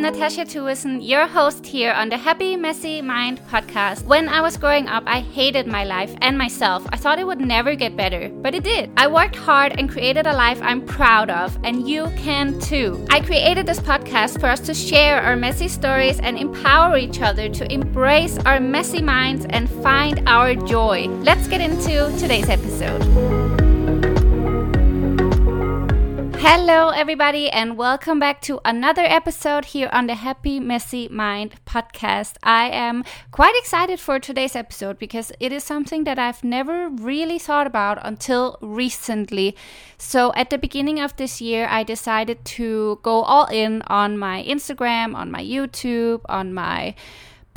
I'm Natacha Thuesen, your host here on the Happy Messy Mind podcast. When I was growing up, I hated my life and myself. I thought it would never get better, but it did. I worked hard and created a life I'm proud of, and you can too. I created this podcast for us to share our messy stories and empower each other to embrace our messy minds and find our joy. Let's get into today's episode. Hello, everybody, and welcome back to another episode here on the Happy Messy Mind podcast. I am quite excited for today's episode because it is something that I've never really thought about until recently. So, at the beginning of this year, I decided to go all in on my Instagram, on my YouTube, on my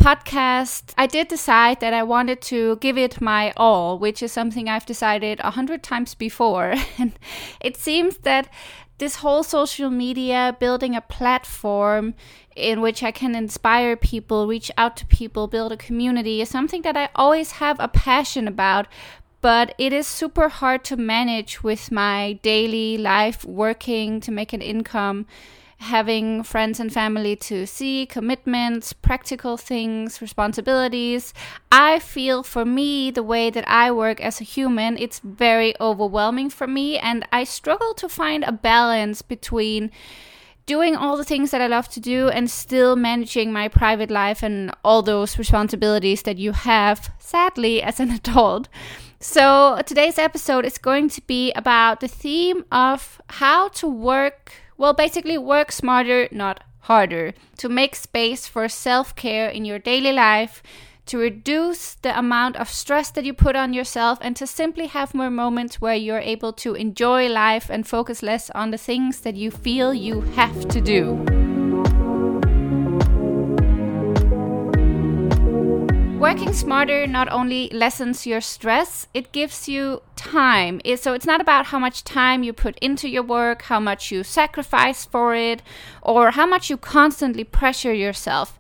podcast, I did decide that I wanted to give it my all, which is something I've decided a hundred times before. and it seems that this whole social media, building a platform in which I can inspire people, reach out to people, build a community is something that I always have a passion about. But it is super hard to manage with my daily life, working to make an income having friends and family to see, commitments, practical things, responsibilities. I feel for me, the way that I work as a human, it's very overwhelming for me, and I struggle to find a balance between doing all the things that I love to do and still managing my private life and all those responsibilities that you have, sadly, as an adult. So, today's episode is going to be about the theme of how to work well, basically, work smarter, not harder, to make space for self care in your daily life, to reduce the amount of stress that you put on yourself, and to simply have more moments where you're able to enjoy life and focus less on the things that you feel you have to do. Working smarter not only lessens your stress, it gives you time. So it's not about how much time you put into your work, how much you sacrifice for it, or how much you constantly pressure yourself.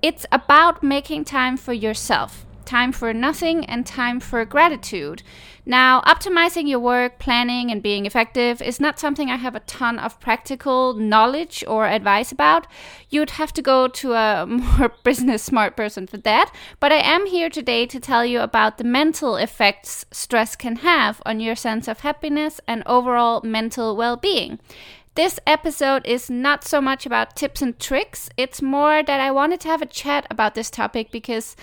It's about making time for yourself time for nothing, and time for gratitude. Now, optimizing your work, planning, and being effective is not something I have a ton of practical knowledge or advice about. You'd have to go to a more business smart person for that. But I am here today to tell you about the mental effects stress can have on your sense of happiness and overall mental well being. This episode is not so much about tips and tricks, it's more that I wanted to have a chat about this topic because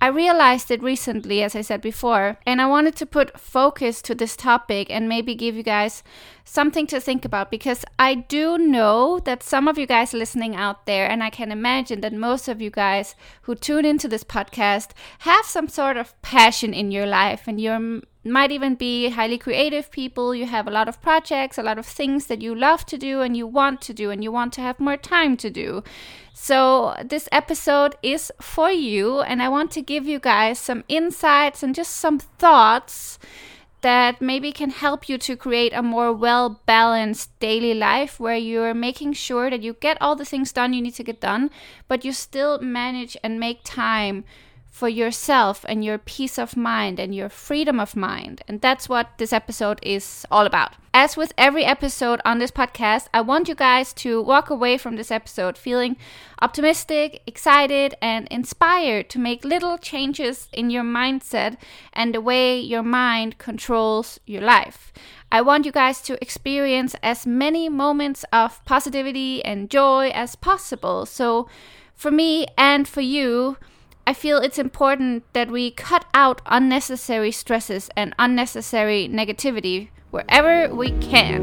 I realized it recently, as I said before, and I wanted to put focus to this topic and maybe give you guys something to think about because I do know that some of you guys listening out there, and I can imagine that most of you guys who tune into this podcast have some sort of passion in your life and you might even be highly creative people. You have a lot of projects, a lot of things that you love to do and you want to do, and you want to have more time to do. So, this episode is for you, and I want to give you guys some insights and just some thoughts that maybe can help you to create a more well balanced daily life where you're making sure that you get all the things done you need to get done, but you still manage and make time for yourself and your peace of mind and your freedom of mind. And that's what this episode is all about. As with every episode on this podcast, I want you guys to walk away from this episode feeling optimistic, excited, and inspired to make little changes in your mindset and the way your mind controls your life. I want you guys to experience as many moments of positivity and joy as possible. So, for me and for you, I feel it's important that we cut out unnecessary stresses and unnecessary negativity wherever we can.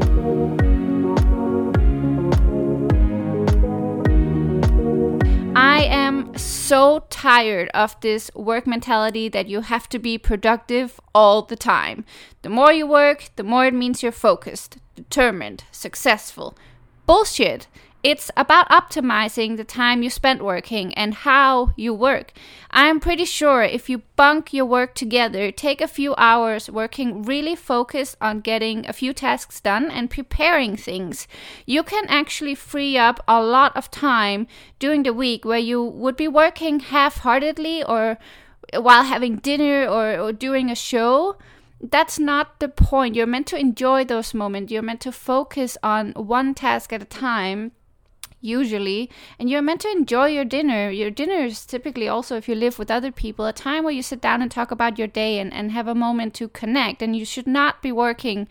I am so tired of this work mentality that you have to be productive all the time. The more you work, the more it means you're focused, determined, successful. Bullshit. It's about optimizing the time you spend working and how you work. I'm pretty sure if you bunk your work together, take a few hours working really focused on getting a few tasks done and preparing things, you can actually free up a lot of time during the week where you would be working half heartedly or while having dinner or, or doing a show that's not the point. You're meant to enjoy those moments. You're meant to focus on one task at a time usually, and you're meant to enjoy your dinner. Your dinner is typically also, if you live with other people, a time where you sit down and talk about your day and, and have a moment to connect. And you should not be working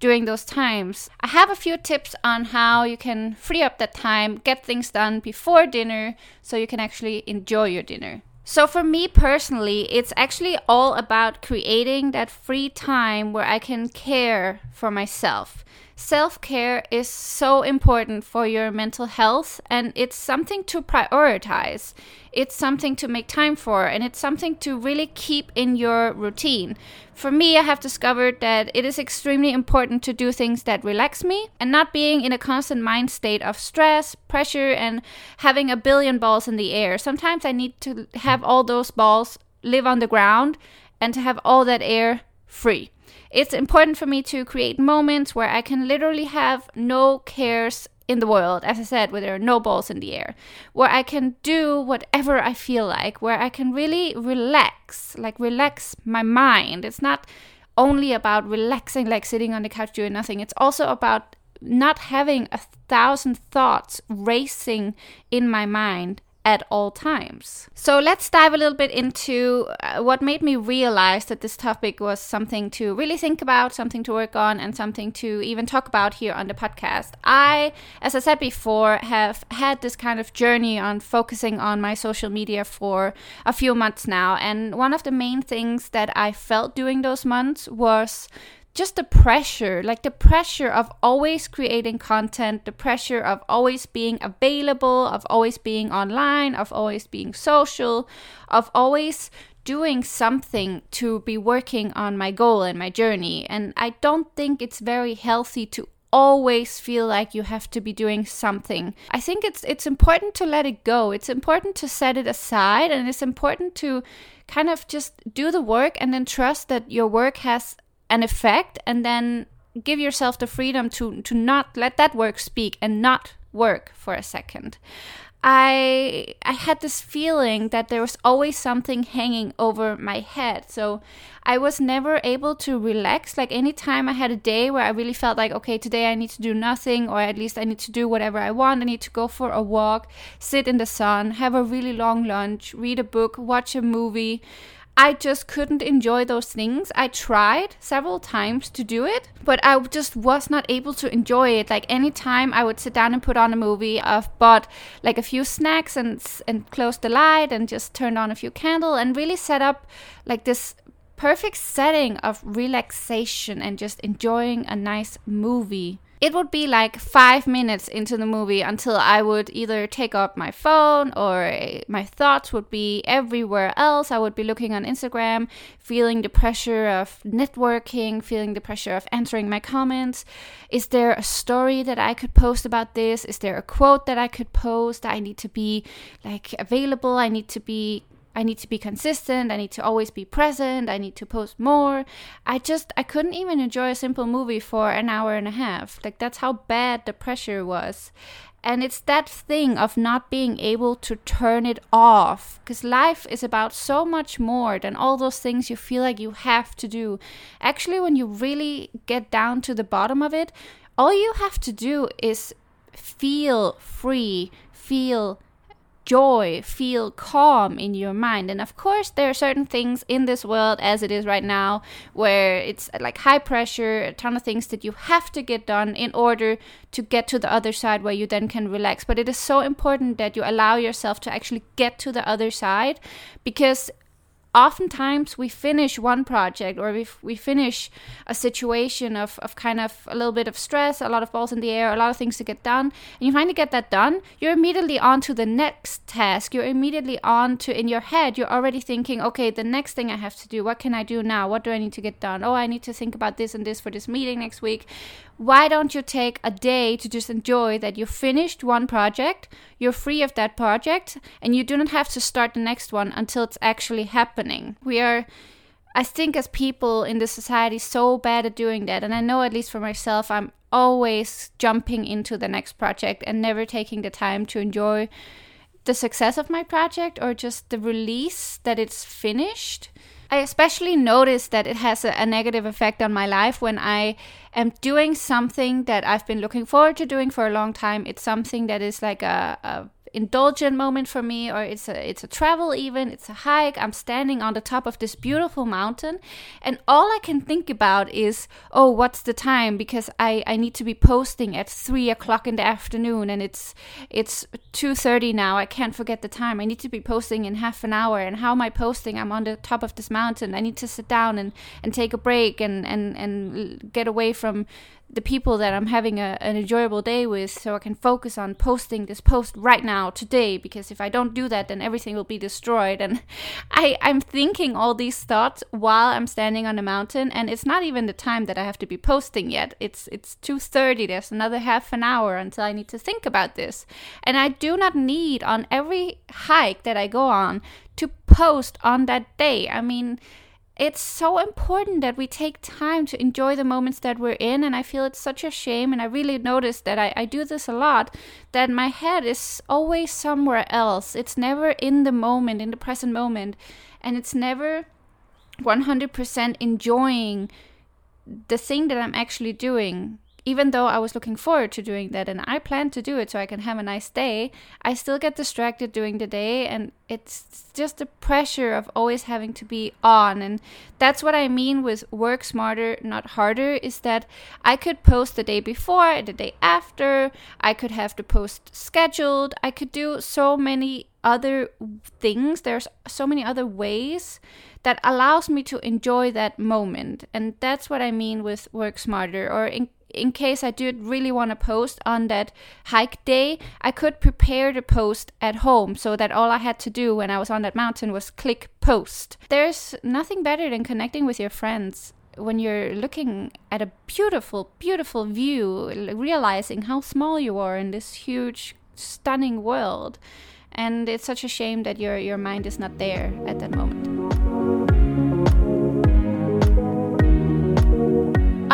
during those times. I have a few tips on how you can free up that time, get things done before dinner so you can actually enjoy your dinner. So, for me personally, it's actually all about creating that free time where I can care for myself. Self care is so important for your mental health, and it's something to prioritize. It's something to make time for, and it's something to really keep in your routine. For me, I have discovered that it is extremely important to do things that relax me and not being in a constant mind state of stress, pressure, and having a billion balls in the air. Sometimes I need to have all those balls live on the ground and to have all that air free. It's important for me to create moments where I can literally have no cares in the world, as I said, where there are no balls in the air, where I can do whatever I feel like, where I can really relax, like relax my mind. It's not only about relaxing, like sitting on the couch doing nothing, it's also about not having a thousand thoughts racing in my mind at all times. So let's dive a little bit into uh, what made me realize that this topic was something to really think about, something to work on, and something to even talk about here on the podcast. I, as I said before, have had this kind of journey on focusing on my social media for a few months now. And one of the main things that I felt during those months was just the pressure, like the pressure of always creating content, the pressure of always being available, of always being online, of always being social, of always doing something to be working on my goal and my journey. And I don't think it's very healthy to always feel like you have to be doing something. I think it's it's important to let it go. It's important to set it aside and it's important to kind of just do the work and then trust that your work has an effect and then give yourself the freedom to to not let that work speak and not work for a second. I I had this feeling that there was always something hanging over my head. So I was never able to relax. Like anytime I had a day where I really felt like, okay, today I need to do nothing, or at least I need to do whatever I want. I need to go for a walk, sit in the sun, have a really long lunch, read a book, watch a movie. I just couldn't enjoy those things. I tried several times to do it, but I just was not able to enjoy it. Like anytime I would sit down and put on a movie, I've bought like a few snacks and and closed the light and just turned on a few candle and really set up like this perfect setting of relaxation and just enjoying a nice movie it would be like five minutes into the movie until I would either take up my phone or my thoughts would be everywhere else. I would be looking on Instagram, feeling the pressure of networking, feeling the pressure of answering my comments. Is there a story that I could post about this? Is there a quote that I could post? I need to be like available. I need to be I need to be consistent. I need to always be present. I need to post more. I just, I couldn't even enjoy a simple movie for an hour and a half. Like, that's how bad the pressure was. And it's that thing of not being able to turn it off. Because life is about so much more than all those things you feel like you have to do. Actually, when you really get down to the bottom of it, all you have to do is feel free, feel joy, feel calm in your mind. And of course, there are certain things in this world as it is right now where it's uh, like high pressure, a ton of things that you have to get done in order to get to the other side where you then can relax. But it is so important that you allow yourself to actually get to the other side because oftentimes we finish one project or we, we finish a situation of, of kind of a little bit of stress, a lot of balls in the air, a lot of things to get done, and you finally get that done, you're immediately on to the next task. You're immediately on to, in your head, you're already thinking, okay, the next thing I have to do, what can I do now? What do I need to get done? Oh, I need to think about this and this for this meeting next week why don't you take a day to just enjoy that you finished one project, you're free of that project, and you do not have to start the next one until it's actually happening? We are, I think, as people in the society, so bad at doing that. And I know, at least for myself, I'm always jumping into the next project and never taking the time to enjoy the success of my project or just the release that it's finished I especially notice that it has a, a negative effect on my life when I am doing something that I've been looking forward to doing for a long time. It's something that is like a, a indulgent moment for me or it's a it's a travel even it's a hike i'm standing on the top of this beautiful mountain and all i can think about is oh what's the time? Because i i need to be posting at three o'clock in the afternoon and it's it's 2.30 now i can't forget the time. I need to be posting in half an hour and how am i posting? I'm on the top of this mountain. I need to sit down and and take a break and and and get away from the people that I'm having a, an enjoyable day with so I can focus on posting this post right now today because if I don't do that then everything will be destroyed. And I I'm thinking all these thoughts while I'm standing on a mountain and it's not even the time that I have to be posting yet. It's it's 2:30 there's another half an hour until I need to think about this. And I do not need on every hike that I go on to post on that day. I mean it's so important that we take time to enjoy the moments that we're in and i feel it's such a shame and i really noticed that I, I, do this a lot that my head is always somewhere else. It's never in the moment in the present moment and it's never 100% enjoying the thing that i'm actually doing even though I was looking forward to doing that and I plan to do it so I can have a nice day, I still get distracted during the day and it's just the pressure of always having to be on. And that's what I mean with work smarter, not harder, is that I could post the day before, the day after, I could have the post scheduled, I could do so many other things. There's so many other ways that allows me to enjoy that moment. And that's what I mean with work smarter or in in case I did really want to post on that hike day, I could prepare the post at home so that all I had to do when I was on that mountain was click post. There's nothing better than connecting with your friends when you're looking at a beautiful, beautiful view, realizing how small you are in this huge, stunning world. And it's such a shame that your, your mind is not there at that moment.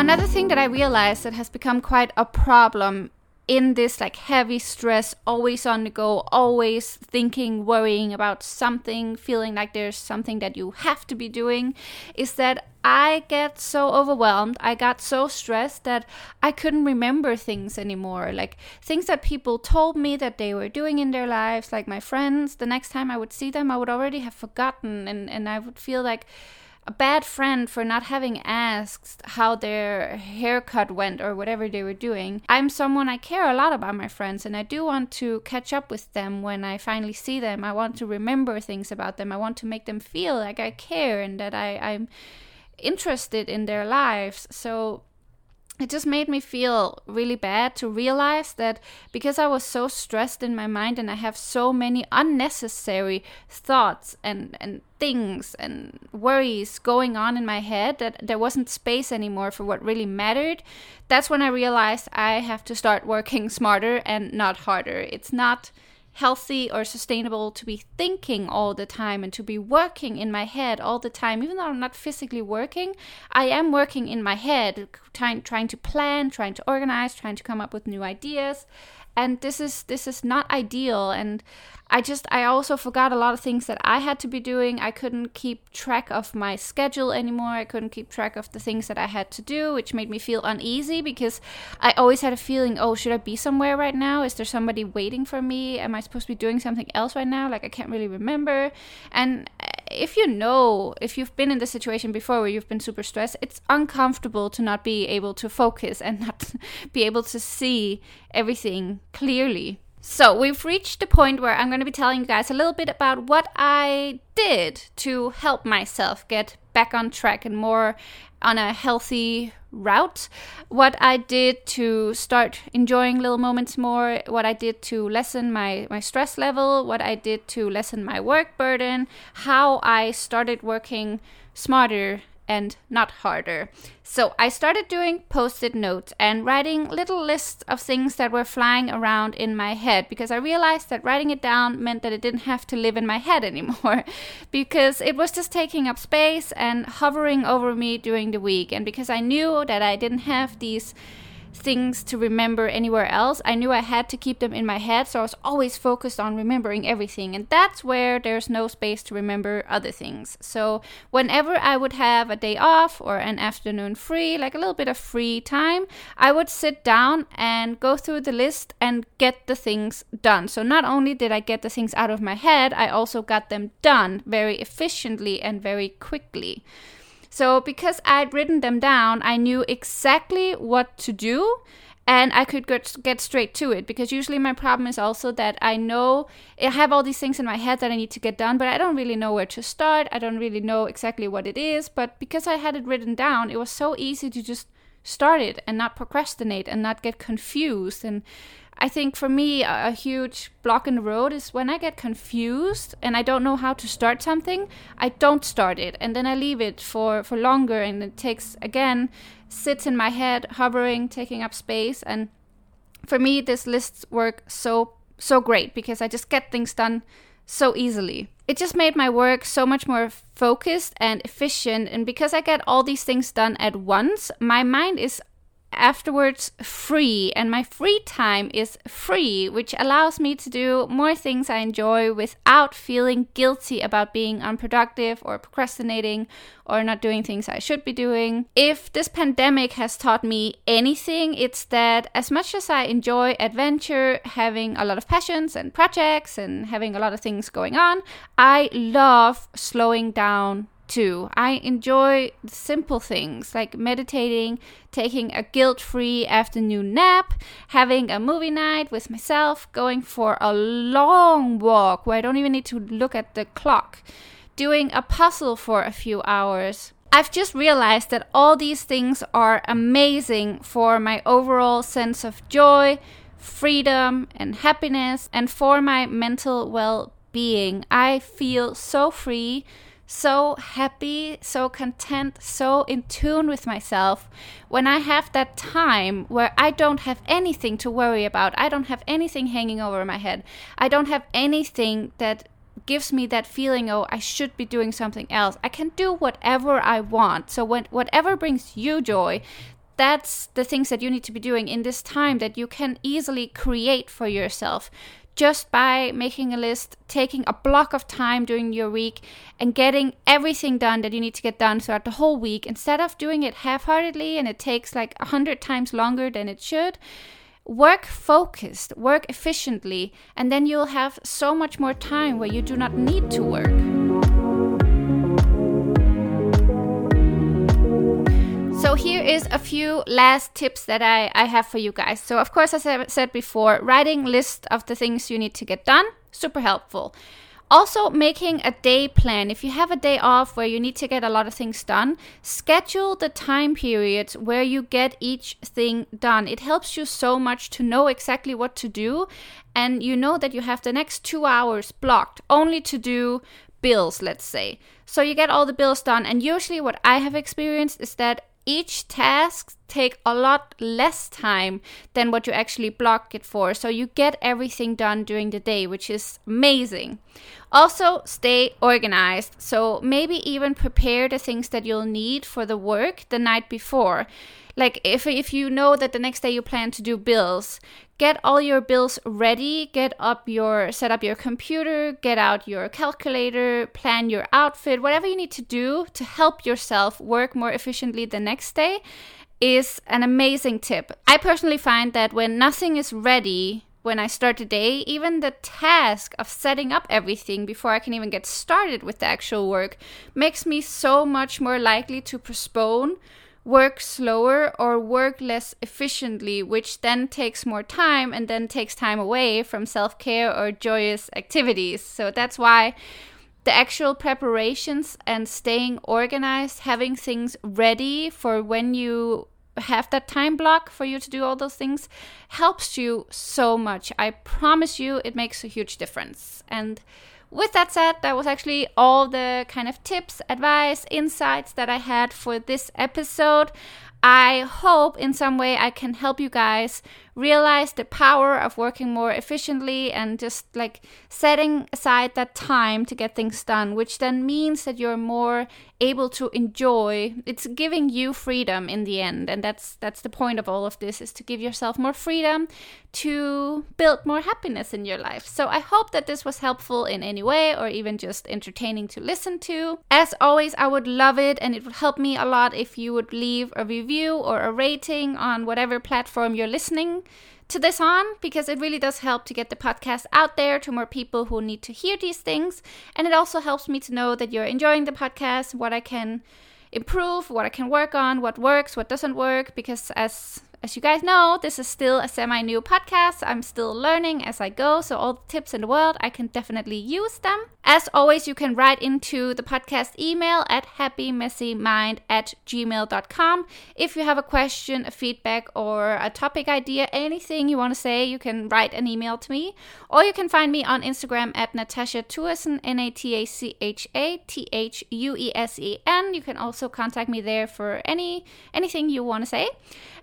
Another thing that I realized that has become quite a problem in this like heavy stress, always on the go, always thinking, worrying about something, feeling like there's something that you have to be doing, is that I get so overwhelmed. I got so stressed that I couldn't remember things anymore. Like things that people told me that they were doing in their lives, like my friends, the next time I would see them, I would already have forgotten and, and I would feel like a bad friend for not having asked how their haircut went or whatever they were doing. I'm someone I care a lot about my friends and I do want to catch up with them when I finally see them. I want to remember things about them. I want to make them feel like I care and that I, I'm interested in their lives. So it just made me feel really bad to realize that because I was so stressed in my mind and I have so many unnecessary thoughts and, and things and worries going on in my head that there wasn't space anymore for what really mattered. That's when I realized I have to start working smarter and not harder. It's not healthy or sustainable to be thinking all the time and to be working in my head all the time. Even though i'm not physically working i am working in my head trying trying to plan trying to organize trying to come up with new ideas. And this is this is not ideal. And i just i also forgot a lot of things that i had to be doing. I couldn't keep track of my schedule anymore. I couldn't keep track of the things that i had to do which made me feel uneasy because i always had a feeling oh should i be somewhere right now? Is there somebody waiting for me? Am i supposed to be doing something else right now? Like i can't really remember. And if you know, if you've been in the situation before where you've been super stressed, it's uncomfortable to not be able to focus and not be able to see everything clearly. So, we've reached the point where I'm going to be telling you guys a little bit about what I did to help myself get back on track and more on a healthy route. What I did to start enjoying little moments more, what I did to lessen my, my stress level, what I did to lessen my work burden, how I started working smarter and not harder. So I started doing post it notes and writing little lists of things that were flying around in my head because I realized that writing it down meant that it didn't have to live in my head anymore because it was just taking up space and hovering over me during the week. And because I knew that I didn't have these things to remember anywhere else. I knew I had to keep them in my head, so I was always focused on remembering everything. And that's where there's no space to remember other things. So whenever I would have a day off or an afternoon free, like a little bit of free time, I would sit down and go through the list and get the things done. So not only did I get the things out of my head, I also got them done very efficiently and very quickly. So, because I'd written them down, I knew exactly what to do and I could get, get straight to it because usually my problem is also that I know I have all these things in my head that I need to get done, but I don't really know where to start. I don't really know exactly what it is. But because I had it written down, it was so easy to just start it and not procrastinate and not get confused and I think for me, a, a, huge block in the road is when I get confused and I don't know how to start something, I don't start it and then I leave it for, for longer and it takes, again, sits in my head, hovering, taking up space. And for me, this lists work so, so great because I just get things done so easily. It just made my work so much more focused and efficient. And because I get all these things done at once, my mind is afterwards free and my free time is free which allows me to do more things i enjoy without feeling guilty about being unproductive or procrastinating or not doing things i should be doing. If this pandemic has taught me anything it's that as much as i enjoy adventure having a lot of passions and projects and having a lot of things going on i love slowing down I enjoy simple things like meditating, taking a guilt free afternoon nap, having a movie night with myself, going for a long walk where I don't even need to look at the clock, doing a puzzle for a few hours. I've just realized that all these things are amazing for my overall sense of joy, freedom, and happiness, and for my mental well being. I feel so free so happy, so content, so in tune with myself when I have that time where I don't have anything to worry about. I don't have anything hanging over my head. I don't have anything that gives me that feeling oh I should be doing something else. I can do whatever I want. So when whatever brings you joy, that's the things that you need to be doing in this time that you can easily create for yourself just by making a list, taking a block of time during your week, and getting everything done that you need to get done throughout the whole week, instead of doing it half heartedly and it takes like a hundred times longer than it should. Work focused, work efficiently, and then you'll have so much more time where you do not need to work. So here is a few last tips that I, I have for you guys. So of course, as I said before, writing list of the things you need to get done, super helpful. Also, making a day plan. If you have a day off where you need to get a lot of things done, schedule the time periods where you get each thing done. It helps you so much to know exactly what to do, and you know that you have the next two hours blocked only to do bills, let's say. So you get all the bills done, and usually, what I have experienced is that each task take a lot less time than what you actually block it for. So you get everything done during the day which is amazing. Also stay organized. So maybe even prepare the things that you'll need for the work the night before like if if you know that the next day you plan to do bills get all your bills ready get up your set up your computer get out your calculator plan your outfit. Whatever you need to do to help yourself work more efficiently the next day is an amazing tip. I personally find that when nothing is ready when I start the day, even the task of setting up everything before I can even get started with the actual work makes me so much more likely to postpone work slower or work less efficiently, which then takes more time and then takes time away from self care or joyous activities. So that's why the actual preparations and staying organized, having things ready for when you have that time block for you to do all those things helps you so much. I promise you, it makes a huge difference. And with that said, that was actually all the kind of tips, advice, insights that I had for this episode. I hope in some way I can help you guys realize the power of working more efficiently and just like setting aside that time to get things done, which then means that you're more able to enjoy it's giving you freedom in the end. And that's that's the point of all of this is to give yourself more freedom to build more happiness in your life. So i hope that this was helpful in any way or even just entertaining to listen to. As always i would love it and it would help me a lot if you would leave a review or a rating on whatever platform you're listening to this on because it really does help to get the podcast out there to more people who need to hear these things. And it also helps me to know that you're enjoying the podcast, what I can improve, what I can work on, what works, what doesn't work. Because as as you guys know, this is still a semi new podcast. I'm still learning as I go, so all the tips in the world, I can definitely use them. As always, you can write into the podcast email at happymessymind at gmail.com. If you have a question, a feedback, or a topic idea, anything you want to say, you can write an email to me. Or you can find me on Instagram at Natacha Thuesen, N A T A C H A T H U E S E N. You can also contact me there for any anything you want to say.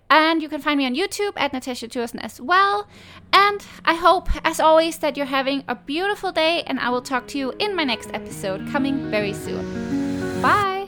And you can find me on YouTube at Natacha Thuesen as well. And I hope, as always, that you're having a beautiful day, and I will talk to you in my next episode coming very soon. Bye!